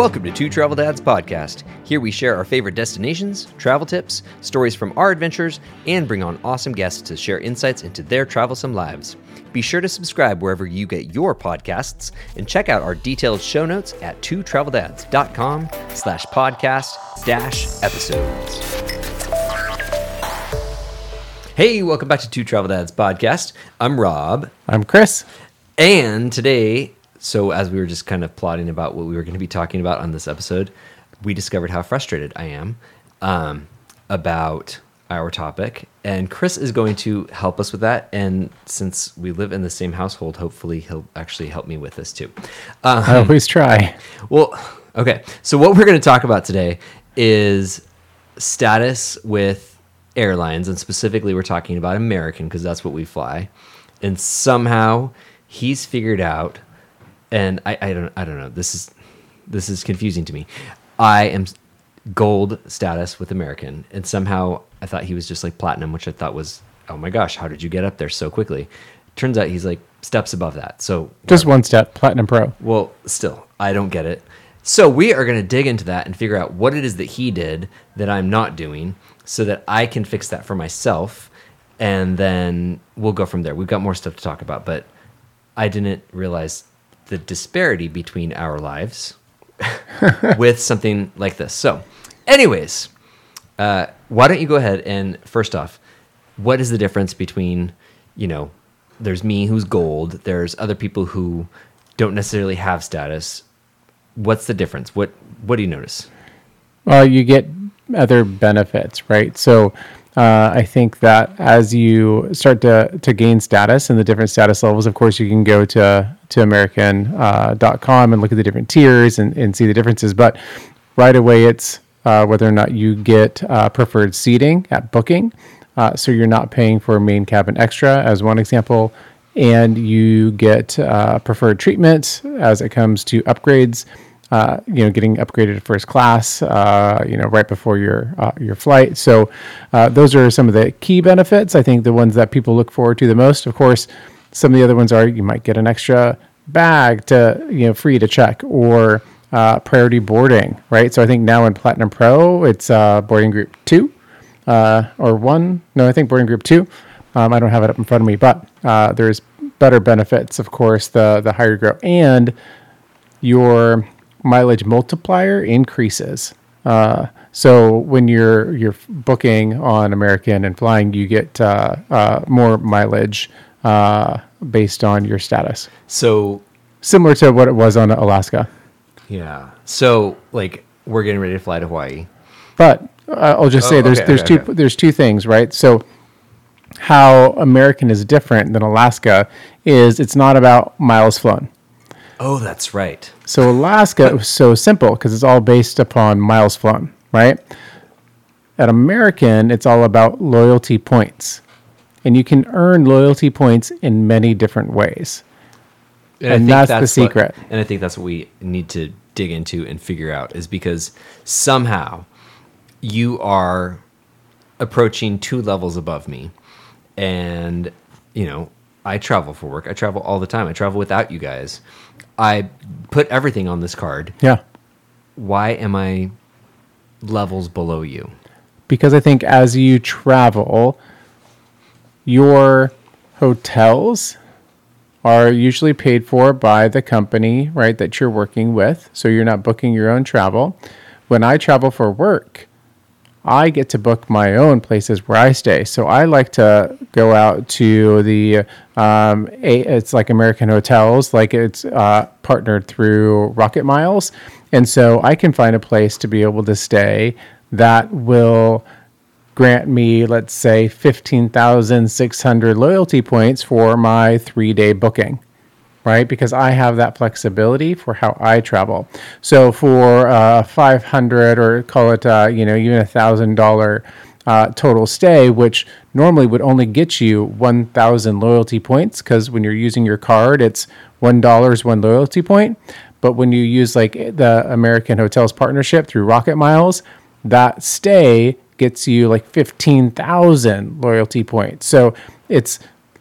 Welcome to Two Travel Dads Podcast. Here we share our favorite destinations, travel tips, stories from our adventures, and bring on awesome guests to share insights into their travelsome lives. Be sure to subscribe wherever you get your podcasts and check out our detailed show notes at twotraveldads.com slash podcast dash episodes. Hey, welcome back to Two Travel Dads Podcast. I'm Rob. I'm Chris. And today, so as we were just kind of plotting about what we were going to be talking about on this episode, we discovered how frustrated I am um, about our topic. And Chris is going to help us with that. And since we live in the same household, hopefully he'll actually help me with this too. Um, I always try. well, okay. So what we're going to talk about today is status with airlines, and specifically, we're talking about American because that's what we fly. And somehow he's figured out, and I, I don't, I don't know. This is this is confusing to me. I am gold status with American, and somehow I thought he was just like platinum, which I thought was, oh my gosh, how did you get up there so quickly? Turns out he's like steps above that. So Just one step, Platinum Pro. well, still, I don't get it. So we are going to dig into that and figure out what it is that he did that I'm not doing so that I can fix that for myself. And then we'll go from there. We've got more stuff to talk about, but I didn't realize the disparity between our lives with something like this. So, anyways, uh, why don't you go ahead and first off, what is the difference between, you know, there's me who's gold, there's other people who don't necessarily have status. What's the difference? What what do you notice? Well, you get other benefits, right? So uh, I think that as you start to, to gain status and the different status levels, of course, you can go to to American.com and look at the different tiers and, and see the differences. But right away, it's uh, whether or not you get uh, preferred seating at booking. Uh, so you're not paying for main cabin extra, as one example, and you get uh, preferred treatment as it comes to upgrades. Uh, you know, getting upgraded to first class, uh, you know, right before your uh, your flight. So, uh, those are some of the key benefits. I think the ones that people look forward to the most. Of course, some of the other ones are you might get an extra bag to you know free to check or uh, priority boarding, right? So I think now in Platinum Pro, it's uh, boarding group two or one. No, I think boarding group two. Um, I don't have it up in front of me, but there's better benefits, of course, the the higher you go, and your mileage multiplier increases. Uh, so when you're you're booking on American and flying, you get uh, uh, more mileage uh, based on your status, So, similar to what it was on Alaska. yeah. So, like we're getting ready to fly to Hawaii. But uh, I'll just Oh, say there's okay, there's okay, two okay. there's two things, right? So how American is different than Alaska is it's not about miles flown. Oh, that's right. So Alaska was so simple because it's all based upon miles flown, right? At American, it's all about loyalty points. And you can earn loyalty points in many different ways. I And think that's the what- secret. and I think that's what we need to dig into and figure out is because somehow you are approaching two levels above me. And, you know, I travel for work. I travel all the time. I travel without you guys. I put everything on this card. Yeah. Why am I levels below you? because I think as you travel, your hotels are usually paid for by the company, right, that you're working with. So you're not booking your own travel. When I travel for work, I get to book my own places where I stay. So I like to go out to the, um, a, it's like American Hotels, like it's uh, partnered through Rocket Miles. And so I can find a place to be able to stay that will grant me, let's say, 15,600 loyalty points for my three day booking right? Because I have that flexibility for how I travel. So for uh, 500 or call it, uh, you know, even a thousand dollar uh, total stay, which normally would only get you 1,000 loyalty points, because when you're using your card, it's one dollar is one loyalty point. But when you use like the American Hotels partnership through Rocket Miles, that stay gets you like 15,000 loyalty points. So it's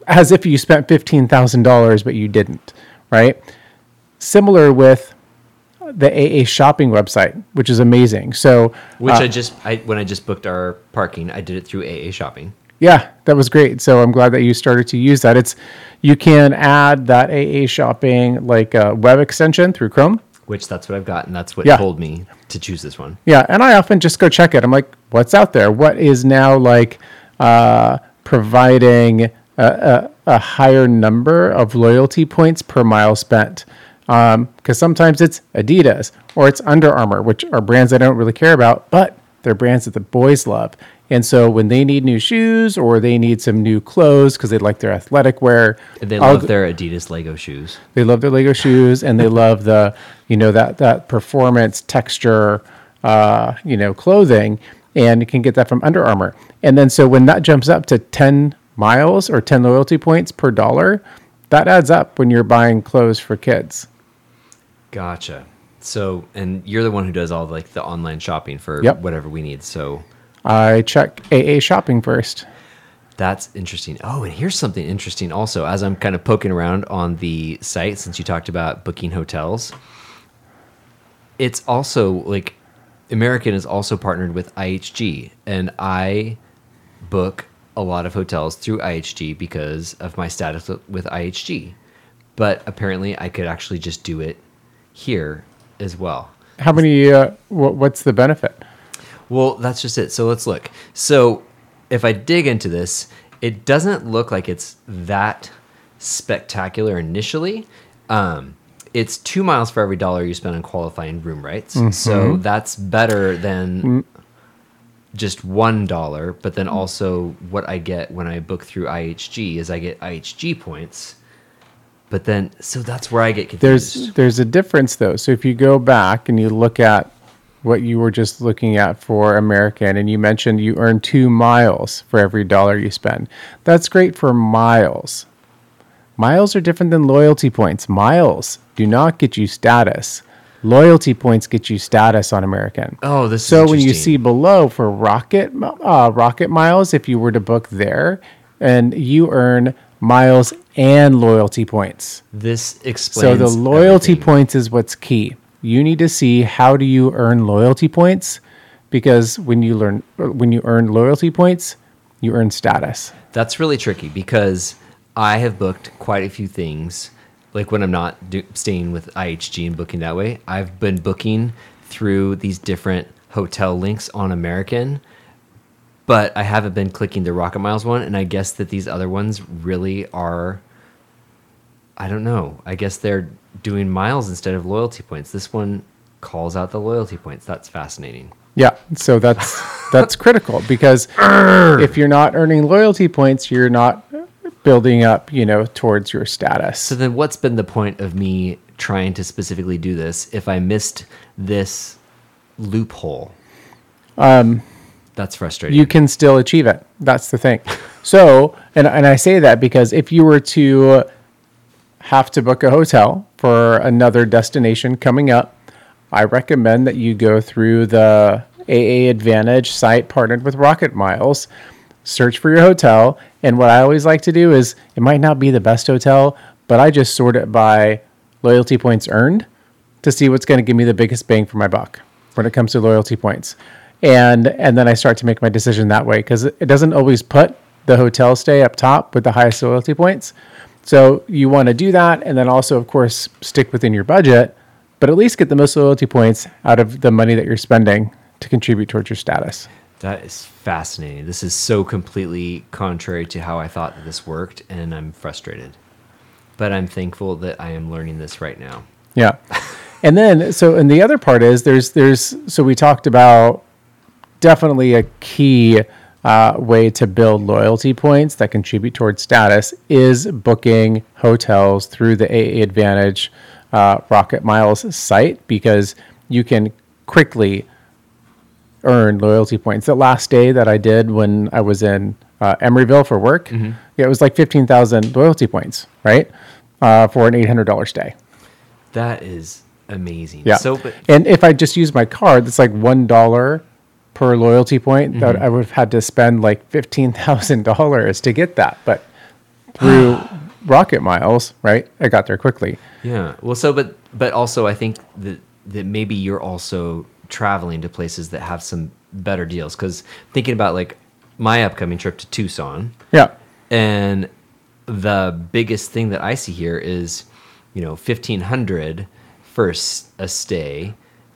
as if you spent $15,000 but you didn't, right? Similar with the AA shopping website, which is amazing. So, Which uh, I just I when I just booked our parking, I did it through AA Shopping. yeah, that was great. So I'm glad that you started to use that. It's you can add that AA shopping like uh, web extension through Chrome. Which that's what I've got, and that's what Yeah. told me to choose this one. Yeah, and I often just go check it. I'm like, what's out there? What is now like uh, providing a, a, a higher number of loyalty points per mile spent? Because sometimes it's Adidas or it's Under Armour, which are brands I don't really care about, but they're brands that the boys love. And so when they need new shoes or they need some new clothes because they like their athletic wear, They I'll love their Adidas Lego shoes. they love their Lego shoes and they love the, you know, that that performance texture, uh, you know, clothing, and you can get that from Under Armour. And then so when that jumps up to ten miles or ten loyalty points per dollar, that adds up when you're buying clothes for kids. Gotcha. So, and you're the one who does all like the online shopping for Yep. whatever we need. So I check AA shopping first. that's interesting. Oh, and here's something interesting also. As I'm kind of poking around on the site, since you talked about booking hotels, it's also like American is also partnered with IHG, and I book a lot of hotels through IHG because of my status with IHG. But apparently, I could actually just do it here as well. How many? Uh, wh- what's the benefit? Well, that's just it. So let's look. So if I dig into this, it doesn't look like it's that spectacular initially. Um, it's two miles for every dollar you spend on qualifying room rights. So that's better than just one dollar. But then mm-hmm. also, what I get when I book through IHG is I get IHG points. But then, so that's where I get confused. There's there's a difference though. So if you go back and you look at what you were just looking at for American, and you mentioned you earn two miles for every dollar you spend. That's great for miles. Miles are different than loyalty points. Miles do not get you status. Loyalty points get you status on American. Oh, this is so when you see below for Rocket uh, Rocket miles, if you were to book there, and you earn miles and loyalty points. this explains. So the loyalty everything. points is what's key. You need to see how do you earn loyalty points because when you learn when you earn loyalty points, you earn status. That's really tricky because I have booked quite a few things. Like when I'm not do, staying with IHG and booking that way, I've been booking through these different hotel links on American, but I haven't been clicking the Rocket Miles one. And I guess that these other ones really are. I don't know. I guess they're doing miles instead of loyalty points. This one calls out the loyalty points. That's fascinating. Yeah, so that's that's critical because if you're not earning loyalty points, you're not building up, you know, towards your status. So then, what's been the point of me trying to specifically do this if I missed this loophole? Um, that's frustrating. you can still achieve it. That's the thing. So, and and I say that because if you were to have to book a hotel for another destination coming up, I recommend that you go through the AA Advantage site partnered with Rocket Miles. Search for your hotel, and what I always like to do is it might not be the best hotel, but I just sort it by loyalty points earned to see what's going to give me the biggest bang for my buck when it comes to loyalty points. And and then I start to make my decision that way because it doesn't always put the hotel stay up top with the highest loyalty points. So you want to do that and then also of course stick within your budget, but at least get the most loyalty points out of the money that you're spending to contribute towards your status. That is fascinating. This is so completely contrary to how I thought that this worked, and I'm frustrated. But I'm thankful that I am learning this right now. Yeah. And then so and the other part is there's there's so we talked about definitely a key uh, way to build loyalty points that contribute towards status is booking hotels through the AA Advantage uh, Rocket Miles site because you can quickly earn loyalty points. The last day that I did when I was in uh, Emeryville for work, yeah, it was like 15,000 loyalty points, right? Uh, for an $800 stay. That is amazing. Yeah. So, but and if I just use my card, that's like one dollar per loyalty point. That I would have had to spend like fifteen thousand dollars to get that. But through Rocket Miles, right? I got there quickly. Yeah. Well, so but but also I think that that maybe you're also traveling to places that have some better deals. Because thinking about like my upcoming trip to Tucson, Yeah. and the biggest thing that I see here is, you know, fifteen hundred for a stay,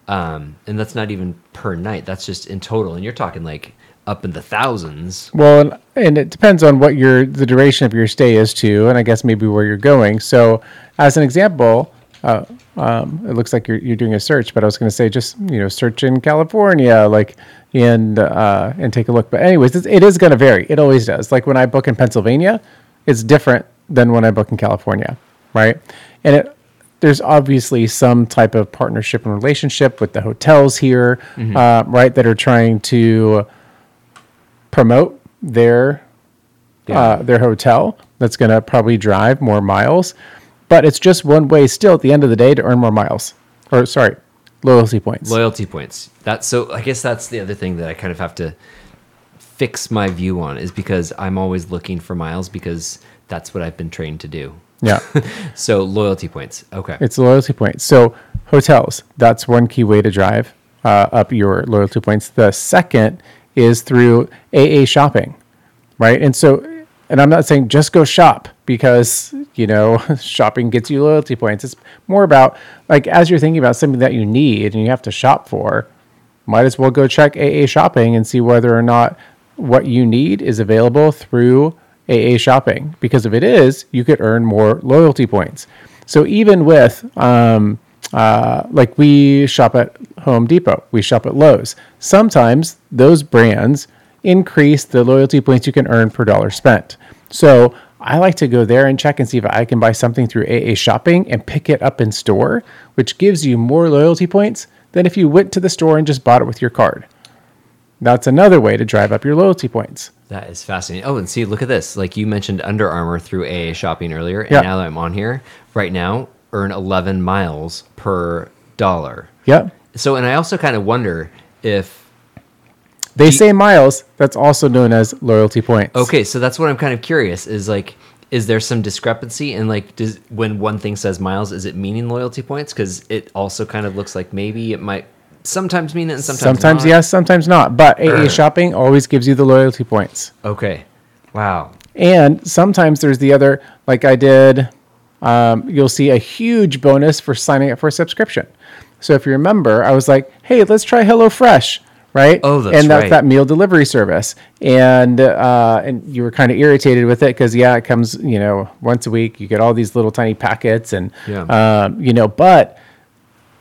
um, and that's not even per night. That's just in total, and you're talking like up in the thousands. Well, and, and it depends on what your the duration of your stay is too, and I guess maybe where you're going. So, as an example, uh, um, it looks like you're you're doing a search, but I was going to say just you know search in California, like and uh, and take a look. But anyways, it's, it is going to vary. It always does. Like when I book in Pennsylvania, it's different than when I book in California, right? And it there's obviously some type of partnership and relationship with the hotels here, uh, right? That are trying to promote their uh, their hotel. That's going to probably drive more miles, but it's just one way still at the end of the day to earn more miles, or sorry, loyalty points. loyalty points. That's so. I guess that's the other thing that I kind of have to fix my view on is because I'm always looking for miles because that's what I've been trained to do. yeah, So loyalty points. Okay. it's loyalty points. So hotels, that's one key way to drive uh, up your loyalty points. The second is through AA shopping, right? And so, and I'm not saying just go shop because you know shopping gets you loyalty points. It's more about like as you're thinking about something that you need and you have to shop for, might as well go check AA shopping and see whether or not what you need is available through AA shopping. Because if it is, you could earn more loyalty points. So even with um, uh, like we shop at Home Depot, we shop at Lowe's. Sometimes those brands increase the loyalty points you can earn per dollar spent. So I like to go there and check and see if I can buy something through AA shopping and pick it up in store, which gives you more loyalty points than if you went to the store and just bought it with your card. That's another way to drive up your loyalty points. That is fascinating. Oh, and see, look at this. Like you mentioned Under Armour through AA shopping earlier. And Yeah. now that I'm on here, right now, earn 11 miles per dollar. Yep. So, and I also kind of wonder if They say miles, that's also known as loyalty points. Okay, so that's what I'm kind of curious is like is there some discrepancy in like does when one thing says miles is it meaning loyalty points cuz it also kind of looks like maybe it might sometimes mean it and sometimes Sometimes not. yes, sometimes not. But AA shopping always gives you the loyalty points. Okay. Wow. And sometimes there's the other, like I did, um, you'll see a huge bonus for signing up for a subscription. So if you remember, I was like, hey, let's try HelloFresh, right? Oh, that's And that's right. that meal delivery service. And uh, and you were kind of irritated with it because, yeah, it comes, you know, once a week. You get all these little tiny packets and, Yeah. um, you know, but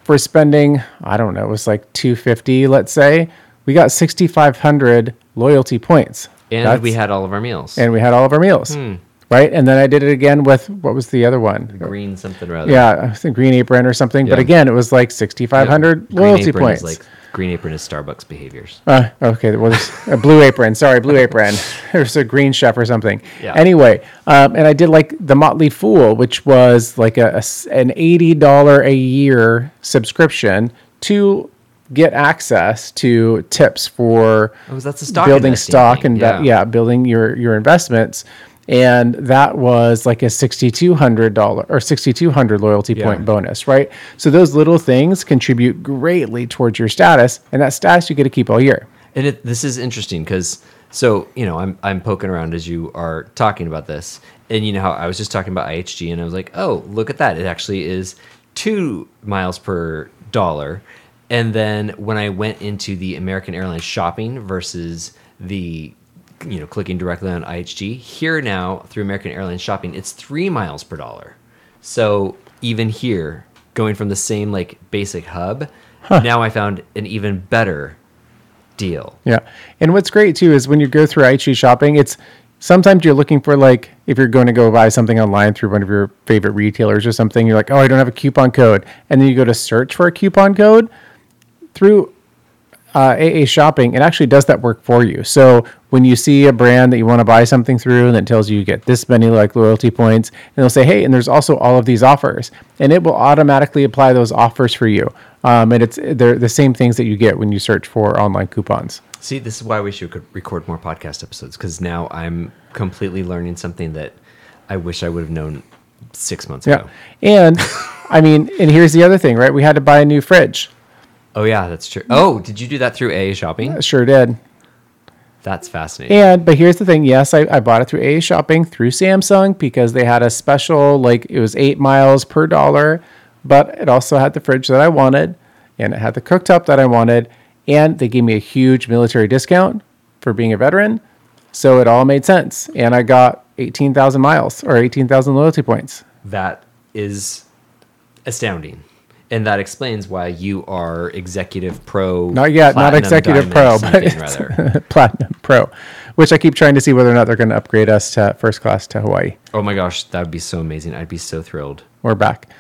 for spending, I don't know, it was like 250 let's say, we got 6,500 loyalty points. And That's- we had all of our meals. and we had all of our meals, Hmm. right? And then I did it again with what was the other one? green something or other. Yeah, I think Green Apron or something. But again, it was like sixty five hundred Green loyalty points. Like green apron is Starbucks behaviors. Uh, okay, well, there's a Blue Apron. Sorry, Blue Apron. There's a Green Chef or something. Yeah. Anyway, um, and I did like the Motley Fool, which was like a, a an eighty dollar a year subscription to get access to tips for Oh, that's stock building stock and yeah. yeah. building your your investments. And that was like a sixty two hundred dollar or sixty two hundred loyalty Yeah. point bonus, right? So those little things contribute greatly towards your status, and that status you get to keep all year. And it, this is interesting because so you know I'm I'm poking around as you are talking about this, and you know how I was just talking about IHG, and I was like, oh, look at that! It actually is two miles per dollar. And then when I went into the American Airlines shopping versus the you know clicking directly on IHG, here now through American Airlines shopping, it's three miles per dollar. So even here, going from the same like basic hub, now I found an even better deal. Yeah. And what's great too is when you go through IHG shopping, it's sometimes you're looking for like if you're going to go buy something online through one of your favorite retailers or something, you're like, oh, I don't have a coupon code, and then you go to search for a coupon code through uh, AA shopping. It actually does that work for you. So when you see a brand that you want to buy something through, and it tells you you get this many like loyalty points, and they'll say, hey, and there's also all of these offers, and it will automatically apply those offers for you. Um, and it's they're the same things that you get when you search for online coupons. See, this is why I wish we should could record more podcast episodes because now I'm completely learning something that I wish I would have known six months Yeah. ago. And I mean, and here's the other thing, right? We had to buy a new fridge. Oh yeah, that's true. Mm. Oh, did you do that through AA shopping? Sure did. That's fascinating. And but here's the thing. Yes, I, I bought it through AA Shopping through Samsung because they had a special like it was eight miles per dollar, but it also had the fridge that I wanted, and it had the cooktop that I wanted, and they gave me a huge military discount for being a veteran, so it all made sense. And I got eighteen thousand miles or eighteen thousand loyalty points. That is astounding. And that explains why you are executive pro. Not yet, not executive pro, but it's platinum pro, which I keep trying to see whether or not they're going to upgrade us to first class to Hawaii. Oh my gosh, that would be so amazing. I'd be so thrilled. We're back.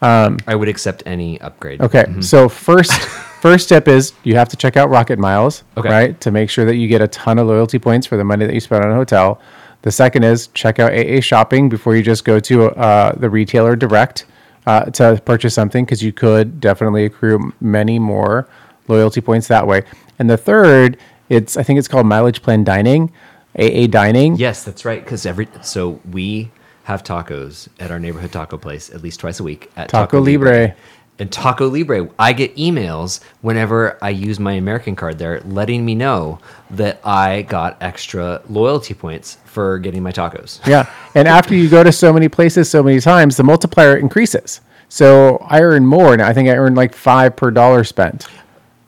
I would accept any upgrade. Okay, so first first step is you have to check out Rocket Miles, Okay. right, to make sure that you get a ton of loyalty points for the money that you spend on a hotel. The second is check out AA Shopping before you just go to uh, the retailer direct uh, to purchase something because you could definitely accrue many more loyalty points that way. And the third, it's I think it's called mileage plan dining, AA dining. Yes, that's right. Because every so we have tacos at our neighborhood taco place at least twice a week at Taco Libre. And Taco Libre, I get emails whenever I use my American card there, letting me know that I got extra loyalty points for getting my tacos. Yeah. And after you go to so many places so many times, the multiplier increases. So I earn more now. I think I earn like five per dollar spent.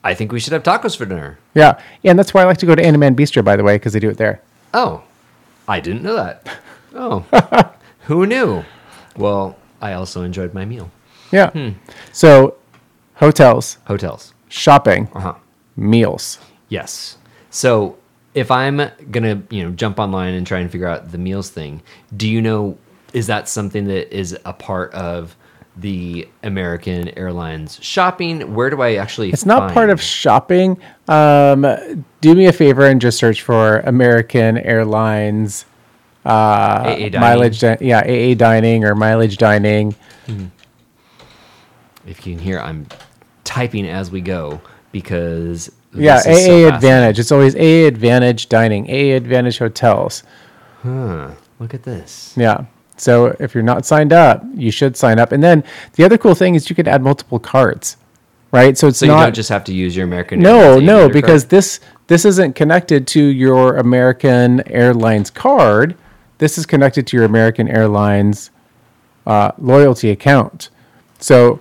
I think we should have tacos for dinner. Yeah. And that's why I like to go to Animan Bistro, by the way, because they do it there. Oh, I didn't know that. Oh, who knew? Well, I also enjoyed my meal. Yeah. Hmm. So hotels, Hotels. shopping, Uh huh. meals. Yes. So if I'm gonna, you know, jump online and try and figure out the meals thing, do you know is that something that is a part of the American Airlines shopping? Where do I actually? It's not part of shopping. Um, do me a favor and just search for American Airlines AA dining. mileage. Di- yeah, AA dining or mileage dining. If you can hear, I'm typing as we go because Yeah, AA so. Advantage. It's always AA Advantage dining, AA Advantage hotels. Huh. Look at this. Yeah. So if you're not signed up, you should sign up. And then the other cool thing is you can add multiple cards, right? So it's So not you don't just have to use your American. no, no, because card? this this isn't connected to your American Airlines card. This is connected to your American Airlines uh, loyalty account. So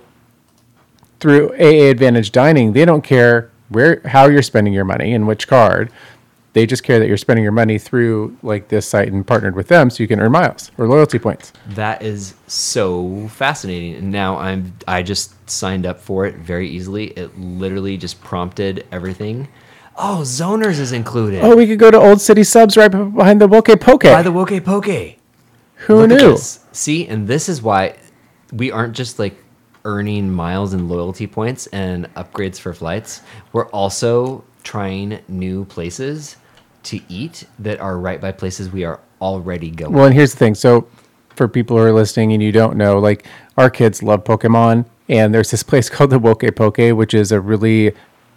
through AA Advantage Dining, they don't care where how you're spending your money and which card. They just care that you're spending your money through like this site and partnered with them, so you can earn miles or loyalty points. That is so fascinating. And now I'm I just signed up for it very easily. It literally just prompted everything. Oh, Zoners is included. Oh, we could go to Old City Subs right behind the Woke Poke. By the Woke Poke. Who Look knew? See, and this is why we aren't just like earning miles and loyalty points and upgrades for flights. We're also trying new places to eat that are right by places we are already going. Well, and here's the thing. So, for people who are listening and you don't know, like our kids love Pokemon, and there's this place called the Woke Poke, which is a really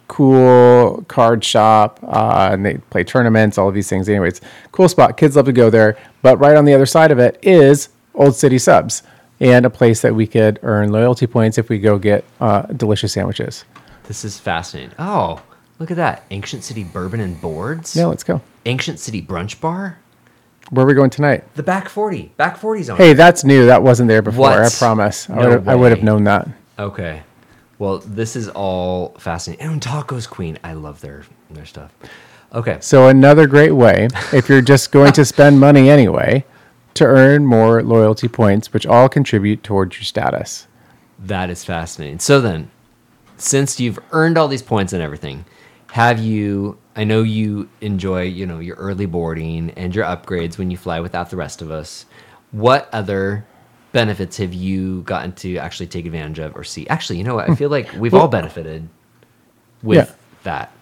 cool card shop, uh, and they play tournaments, all of these things. Anyways, cool spot. Kids love to go there. But right on the other side of it is Old City Subs, and a place that we could earn loyalty points if we go get uh, delicious sandwiches. This is fascinating. Oh, look at that. Ancient City Bourbon and Boards. Yeah, let's go. Ancient City Brunch Bar. Where are we going tonight? The Back 40. Back 40's on. Hey, that's new. That wasn't there before. I What? promise. I No would I would have known that. Okay. Well, this is all fascinating. And Tacos Queen. I love their their stuff. Okay. So another great way, if you're just going to spend money anyway, to earn more loyalty points, which all contribute towards your status. That is fascinating. So then, since you've earned all these points and everything, have you I know you enjoy, you know, your early boarding and your upgrades when you fly without the rest of us. What other benefits have you gotten to actually take advantage of or see? Actually, you know what? I feel like we've all benefited with Yeah. that.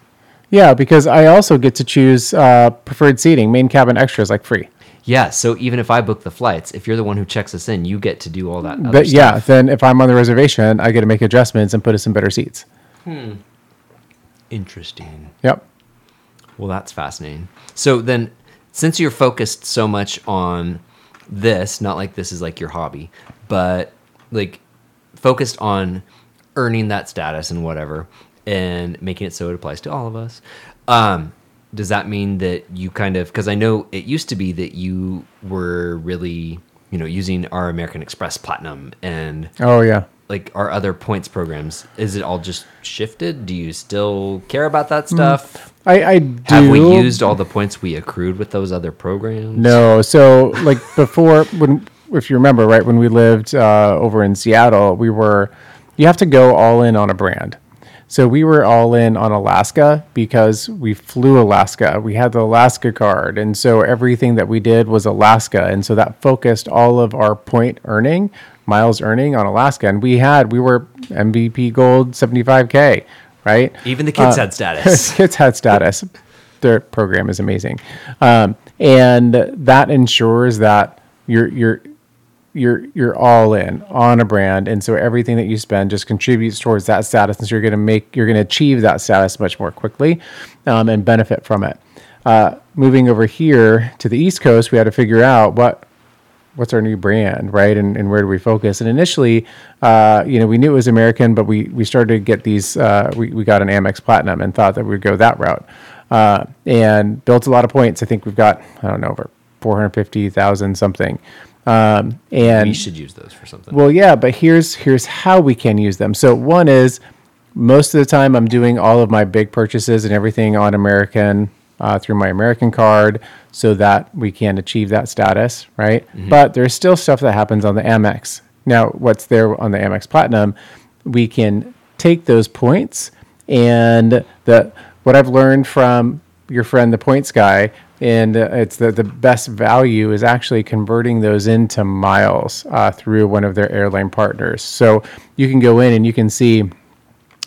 Yeah, because I also get to choose uh, preferred seating. Main cabin extras like free. Yeah, so even if I book the flights, if you're the one who checks us in, you get to do all that. But yeah, stuff. then if I'm on the reservation, I get to make adjustments and put us in better seats. Hmm. interesting. Yep. Well, that's fascinating. So then, since you're focused so much on this, not like this is like your hobby, but like focused on earning that status and whatever, and making it so it applies to all of us. Um, does that mean that you kind of because I know it used to be that you were really you know using our American Express Platinum and Oh yeah. like our other points programs is it all just shifted do you still care about that stuff I, I do. have we used all the points we accrued with those other programs No. So like before, when if you remember, right when we lived uh, over in Seattle, we were you have to go all in on a brand. So we were all in on Alaska because we flew Alaska. We had the Alaska card, and so everything that we did was Alaska, and so that focused all of our point earning, miles earning on Alaska. And we had we were MVP Gold 75k, right? even the kids Uh, had status kids had status. Their program is amazing, um, and that ensures that you're you're you're you're all in on a brand, and so everything that you spend just contributes towards that status, and so you're going to make you're going to achieve that status much more quickly, um, and benefit from it. Uh, moving over here to the East Coast, we had to figure out what what's our new brand, right? And, and where do we focus? And initially, uh, you know, we knew it was American, but we, we started to get these, uh, we, we got an Amex Platinum and thought that we'd go that route uh, and built a lot of points. I think we've got, I don't know, over 450,000 something. Um, and we should use those for something well, yeah, but here's here's how we can use them. So one is most of the time I'm doing all of my big purchases and everything on American uh, through my American card, so that we can achieve that status, right? But there's still stuff that happens on the Amex. Now, what's there on the Amex Platinum? We can take those points and the what I've learned from your friend the points guy and uh, it's the, the best value is actually converting those into miles uh, through one of their airline partners so you can go in and you can see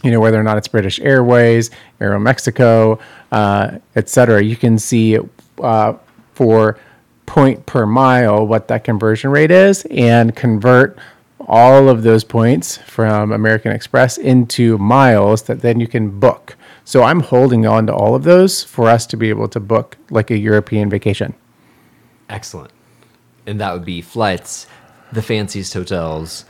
you know whether or not it's british airways aeromexico uh, et cetera you can see uh, for point per mile what that conversion rate is and convert all of those points from American Express into miles that then you can book. So I'm holding on to all of those for us to be able to book like a European vacation. excellent and that would be flights the fanciest hotels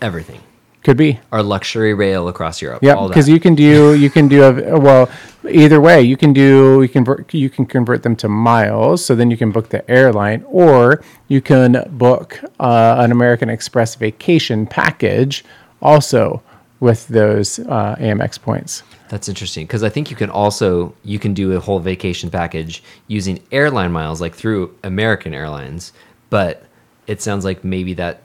everything Could be. our luxury rail across Europe Yeah, because you can do you can do a well either way you can do you can convert you can convert them to miles so then you can book the airline or you can book uh, an American Express vacation package also with those uh, Amex points. That's interesting because I think you can also you can do a whole vacation package using airline miles like through American Airlines, but it sounds like maybe that.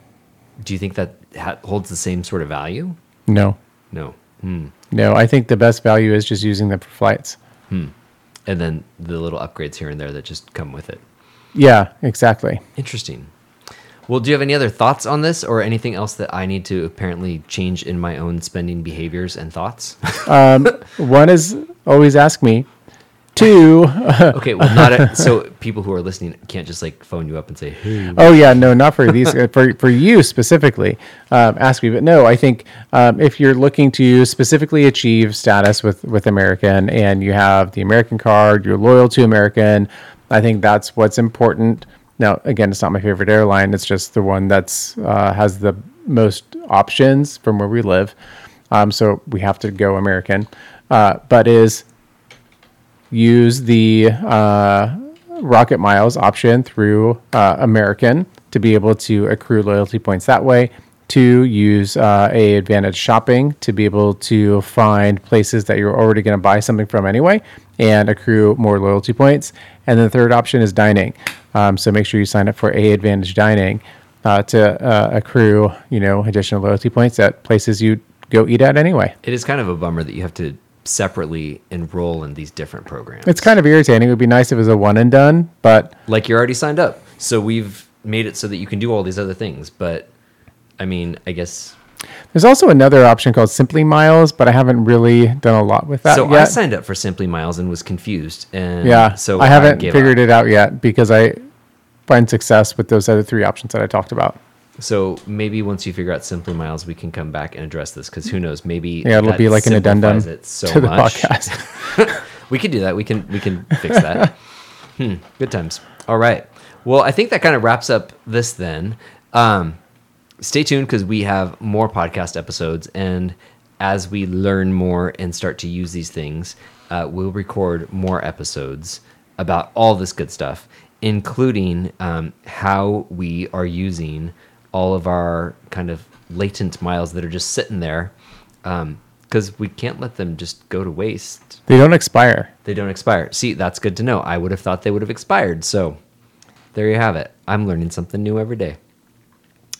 Do you think that ha- holds the same sort of value? No, No. Hmm. no, I think the best value is just using them for flights. And then the little upgrades here and there that just come with it. Yeah, exactly. Interesting. Well, do you have any other thoughts on this or anything else that I need to apparently change in my own spending behaviors and thoughts? One is always ask me. Two, okay, well, not a, so people who are listening can't just like phone you up and say, "Hey, Oh yeah, no, not for these uh, for for you specifically. Um, ask me, but no, I think um, if you're looking to specifically achieve status with with American and you have the American card, you're loyal to American. I think that's what's important. Now, again, it's not my favorite airline. It's just the one that's uh, has the most options from where we live. Um, so we have to go American. Uh, but is use the uh, Rocket Miles option through uh, American to be able to accrue loyalty points that way. To use uh, AA Advantage Shopping to be able to find places that you're already going to buy something from anyway and accrue more loyalty points. And the third option is dining. Um, so make sure you sign up for AA Advantage Dining uh, to uh, accrue you know additional loyalty points at places you go eat at anyway. It is kind of a bummer that you have to separately enroll in these different programs. It's kind of irritating. It would be nice if it was a one and done, but like you're already signed up. So we've made it so that you can do all these other things. But I mean, I guess. There's also another option called Simply Miles, but I haven't really done a lot with that so yet. I signed up for Simply Miles and was confused. And yeah, so I haven't gave figured up. it out yet because I find success with those other three options that I talked about. So maybe once you figure out Simply Miles, we can come back and address this because who knows? Maybe Yeah, it'll be like an addendum so to the much. podcast. we could do that. We can we can fix that. hmm, good times. All right. Well, I think that kind of wraps up this then. Um, stay tuned because we have more podcast episodes. And as we learn more and start to use these things, uh, we'll record more episodes about all this good stuff, including um, how we are using all of our kind of latent miles that are just sitting there. Because we can't let them just go to waste. They don't expire. They don't expire. See, that's good to know. I would have thought they would have expired. So there you have it. I'm learning something new every day.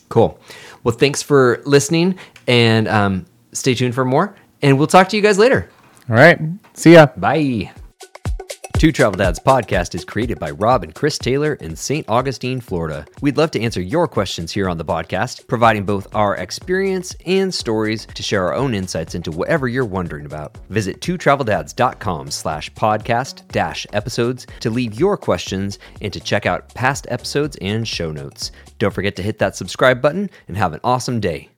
Cool. Well, thanks for listening and um, stay tuned for more. And we'll talk to you guys later. All right. See ya. Bye. Two Travel Dads podcast is created by Rob and Chris Taylor in St. Augustine, Florida. We'd love to answer your questions here on the podcast, providing both our experience and stories to share our own insights into whatever you're wondering about. Visit twotraveldads.com slash podcast dash episodes to leave your questions and to check out past episodes and show notes. Don't forget to hit that subscribe button and have an awesome day.